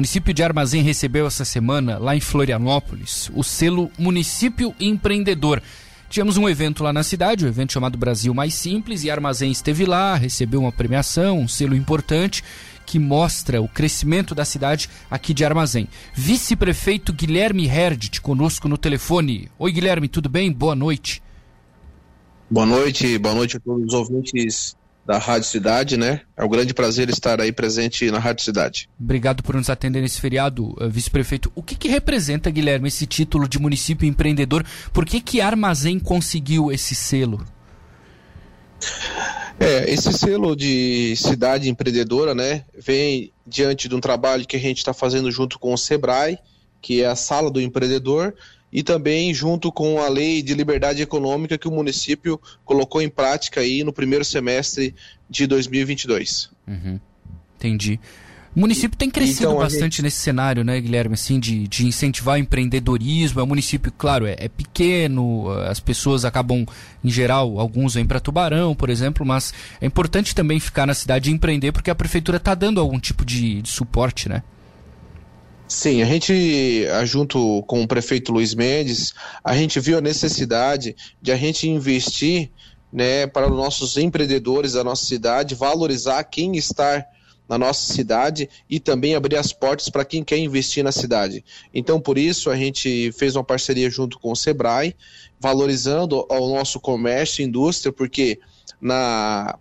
município de Armazém recebeu essa semana, lá em Florianópolis, o selo Município Empreendedor. Tivemos um evento lá na cidade, um evento chamado Brasil Mais Simples, e Armazém esteve lá, recebeu uma premiação, um selo importante que mostra o crescimento da cidade aqui de Armazém. Vice-prefeito Guilherme Herdt conosco no telefone. Oi, Guilherme, tudo bem? Boa noite. Boa noite, boa noite a todos os ouvintes da Rádio Cidade, né? É um grande prazer estar aí presente na Rádio Cidade. Obrigado por nos atender nesse feriado, eh, vice-prefeito. O que, que representa, Guilherme, esse título de município empreendedor? Por que, que Armazém conseguiu esse selo? É, esse selo de cidade empreendedora, né, vem diante de um trabalho que a gente está fazendo junto com o Sebrae, que é a Sala do Empreendedor, e também junto com a Lei de Liberdade Econômica que o município colocou em prática aí no primeiro semestre de 2022. Uhum. Entendi. O município tem crescido então, bastante gente... nesse cenário, né, Guilherme, assim, de, de incentivar o empreendedorismo. É um município, claro, é, é pequeno, as pessoas acabam, em geral, alguns vêm para Tubarão, por exemplo, mas é importante também ficar na cidade e empreender, porque a prefeitura está dando algum tipo de, de suporte, né? Sim, a gente, junto com o prefeito Luiz Mendes, a gente viu a necessidade de a gente investir né, para os nossos empreendedores da nossa cidade, valorizar quem está na nossa cidade e também abrir as portas para quem quer investir na cidade. Então, por isso, a gente fez uma parceria junto com o Sebrae, valorizando o nosso comércio e indústria, porque na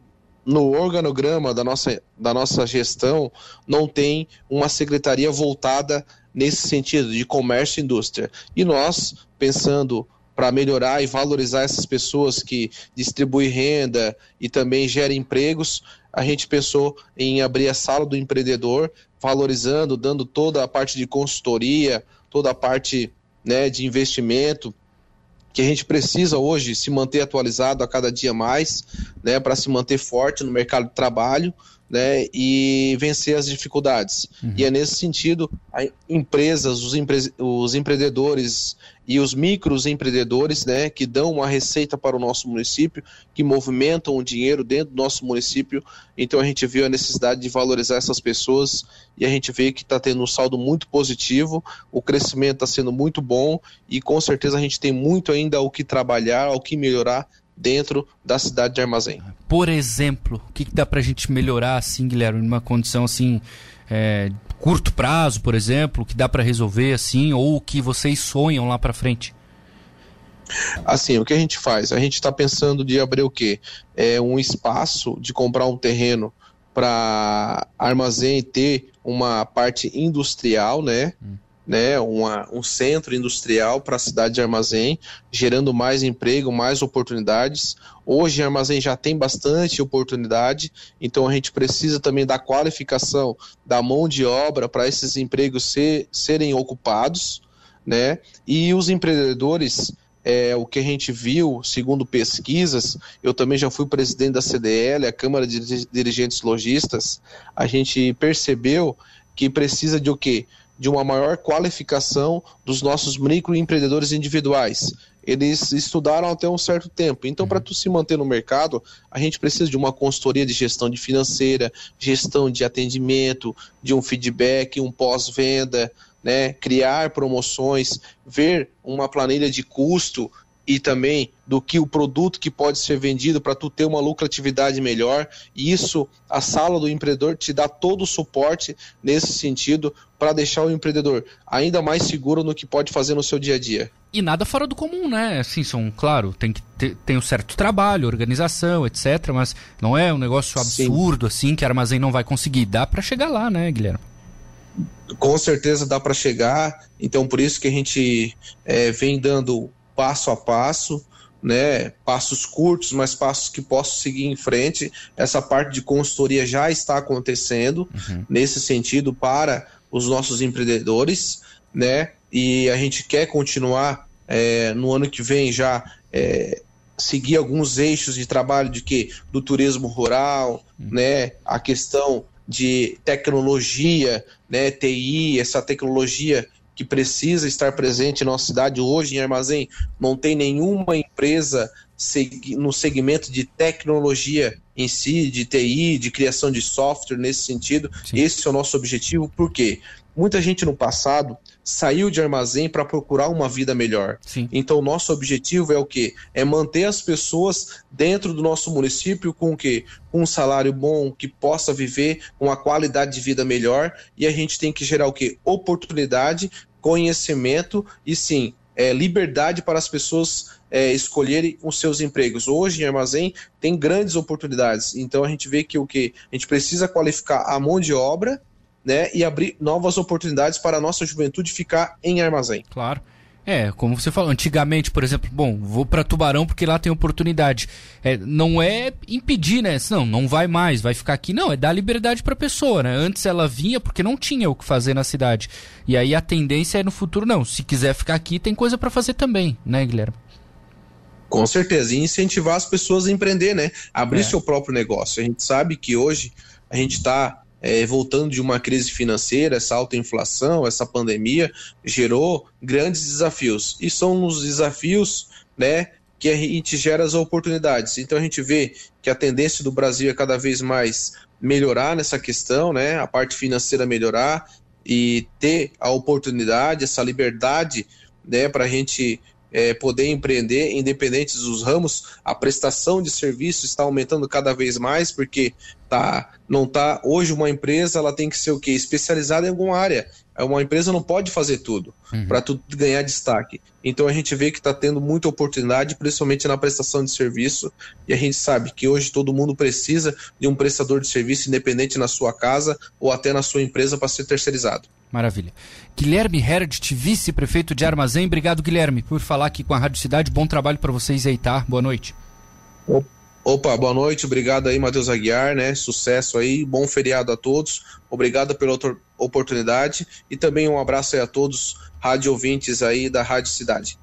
no organograma da nossa, da nossa gestão não tem uma secretaria voltada nesse sentido de comércio e indústria. E nós, pensando para melhorar e valorizar essas pessoas que distribuem renda e também geram empregos, a gente pensou em abrir a sala do empreendedor, valorizando, dando toda a parte de consultoria, toda a parte né, de investimento, que a gente precisa hoje se manter atualizado a cada dia mais, né, para se manter forte no mercado de trabalho, né, e vencer as dificuldades. Uhum. E é nesse sentido, empresas, os, empre os empreendedores e os microempreendedores, né, que dão uma receita para o nosso município, que movimentam o dinheiro dentro do nosso município. Então a gente viu a necessidade de valorizar essas pessoas e a gente vê que está tendo um saldo muito positivo, o crescimento está sendo muito bom e com certeza a gente tem muito ainda o que trabalhar, o que melhorar dentro da cidade de Armazém. Por exemplo, o que, que dá para a gente melhorar assim, Guilherme, numa condição assim é, curto prazo, por exemplo, que dá para resolver assim, ou o que vocês sonham lá para frente? Assim, o que a gente faz? A gente está pensando de abrir o quê? É um espaço de comprar um terreno para armazém ter uma parte industrial, né? Hum né, uma, um centro industrial para a cidade de Armazém, gerando mais emprego, mais oportunidades. Hoje, Armazém já tem bastante oportunidade, então a gente precisa também da qualificação da mão de obra para esses empregos ser, serem ocupados, né? E os empreendedores, é, o que a gente viu, segundo pesquisas, eu também já fui presidente da CDL, a Câmara de Dirigentes Logistas, a gente percebeu que precisa de o quê? De uma maior qualificação dos nossos microempreendedores individuais. Eles estudaram até um certo tempo. Então, para tu se manter no mercado, a gente precisa de uma consultoria de gestão de financeira, gestão de atendimento, de um feedback, um pós-venda, né? criar promoções, ver uma planilha de custo e também do que o produto que pode ser vendido para tu ter uma lucratividade melhor. E isso, a sala do empreendedor te dá todo o suporte nesse sentido para deixar o empreendedor ainda mais seguro no que pode fazer no seu dia a dia. E nada fora do comum, né? Assim, são, claro, tem que ter tem um certo trabalho, organização, etc. Mas não é um negócio absurdo Sim. assim que a armazém não vai conseguir. Dá para chegar lá, né, Guilherme? Com certeza dá para chegar. Então, por isso que a gente é, vem dando passo a passo, né, passos curtos, mas passos que possam seguir em frente. Essa parte de consultoria já está acontecendo uhum. nesse sentido para os nossos empreendedores, né? E a gente quer continuar é, no ano que vem já é, seguir alguns eixos de trabalho de que do turismo rural, uhum. né? A questão de tecnologia, né? TI, essa tecnologia que precisa estar presente em nossa cidade. Hoje, em Armazém, não tem nenhuma empresa no segmento de tecnologia em si, de TI, de criação de software nesse sentido. Sim. Esse é o nosso objetivo, porque muita gente no passado saiu de armazém para procurar uma vida melhor. Sim. Então, nosso objetivo é o quê? É manter as pessoas dentro do nosso município com o quê? Com um salário bom, que possa viver uma qualidade de vida melhor, e a gente tem que gerar o quê? Oportunidade, conhecimento e sim, é, liberdade para as pessoas é, escolherem os seus empregos. Hoje, em armazém, tem grandes oportunidades. Então, a gente vê que o que a gente precisa qualificar a mão de obra né, e abrir novas oportunidades para a nossa juventude ficar em armazém. Claro. É, como você falou, antigamente, por exemplo, bom, vou para Tubarão porque lá tem oportunidade. É, não é impedir, né? Não, não vai mais, vai ficar aqui. Não, é dar liberdade para a pessoa, né? Antes ela vinha porque não tinha o que fazer na cidade. E aí a tendência é no futuro, não. Se quiser ficar aqui, tem coisa para fazer também, né, Guilherme? Com certeza. E incentivar as pessoas a empreender, né? Abrir é. seu próprio negócio. A gente sabe que hoje a gente está é, voltando de uma crise financeira, essa alta inflação, essa pandemia, gerou grandes desafios. E são os desafios né, que a gente gera as oportunidades. Então a gente vê que a tendência do Brasil é cada vez mais melhorar nessa questão, né, a parte financeira melhorar e ter a oportunidade, essa liberdade né, para a gente é, poder empreender, independente dos ramos, a prestação de serviço está aumentando cada vez mais, porque tá, não tá. Hoje, uma empresa ela tem que ser o quê? Especializada em alguma área. Uma empresa não pode fazer tudo uhum. para tudo ganhar destaque. Então a gente vê que está tendo muita oportunidade, principalmente na prestação de serviço, e a gente sabe que hoje todo mundo precisa de um prestador de serviço independente na sua casa ou até na sua empresa para ser terceirizado. Maravilha. Guilherme Herdt, vice-prefeito de Armazém. Obrigado, Guilherme, por falar aqui com a Rádio Cidade. Bom trabalho para vocês aí, tá? Boa noite. Opa, boa noite. Obrigado aí, Matheus Aguiar, né? Sucesso aí. Bom feriado a todos. Obrigado pela oportunidade e também um abraço aí a todos rádio ouvintes aí da Rádio Cidade.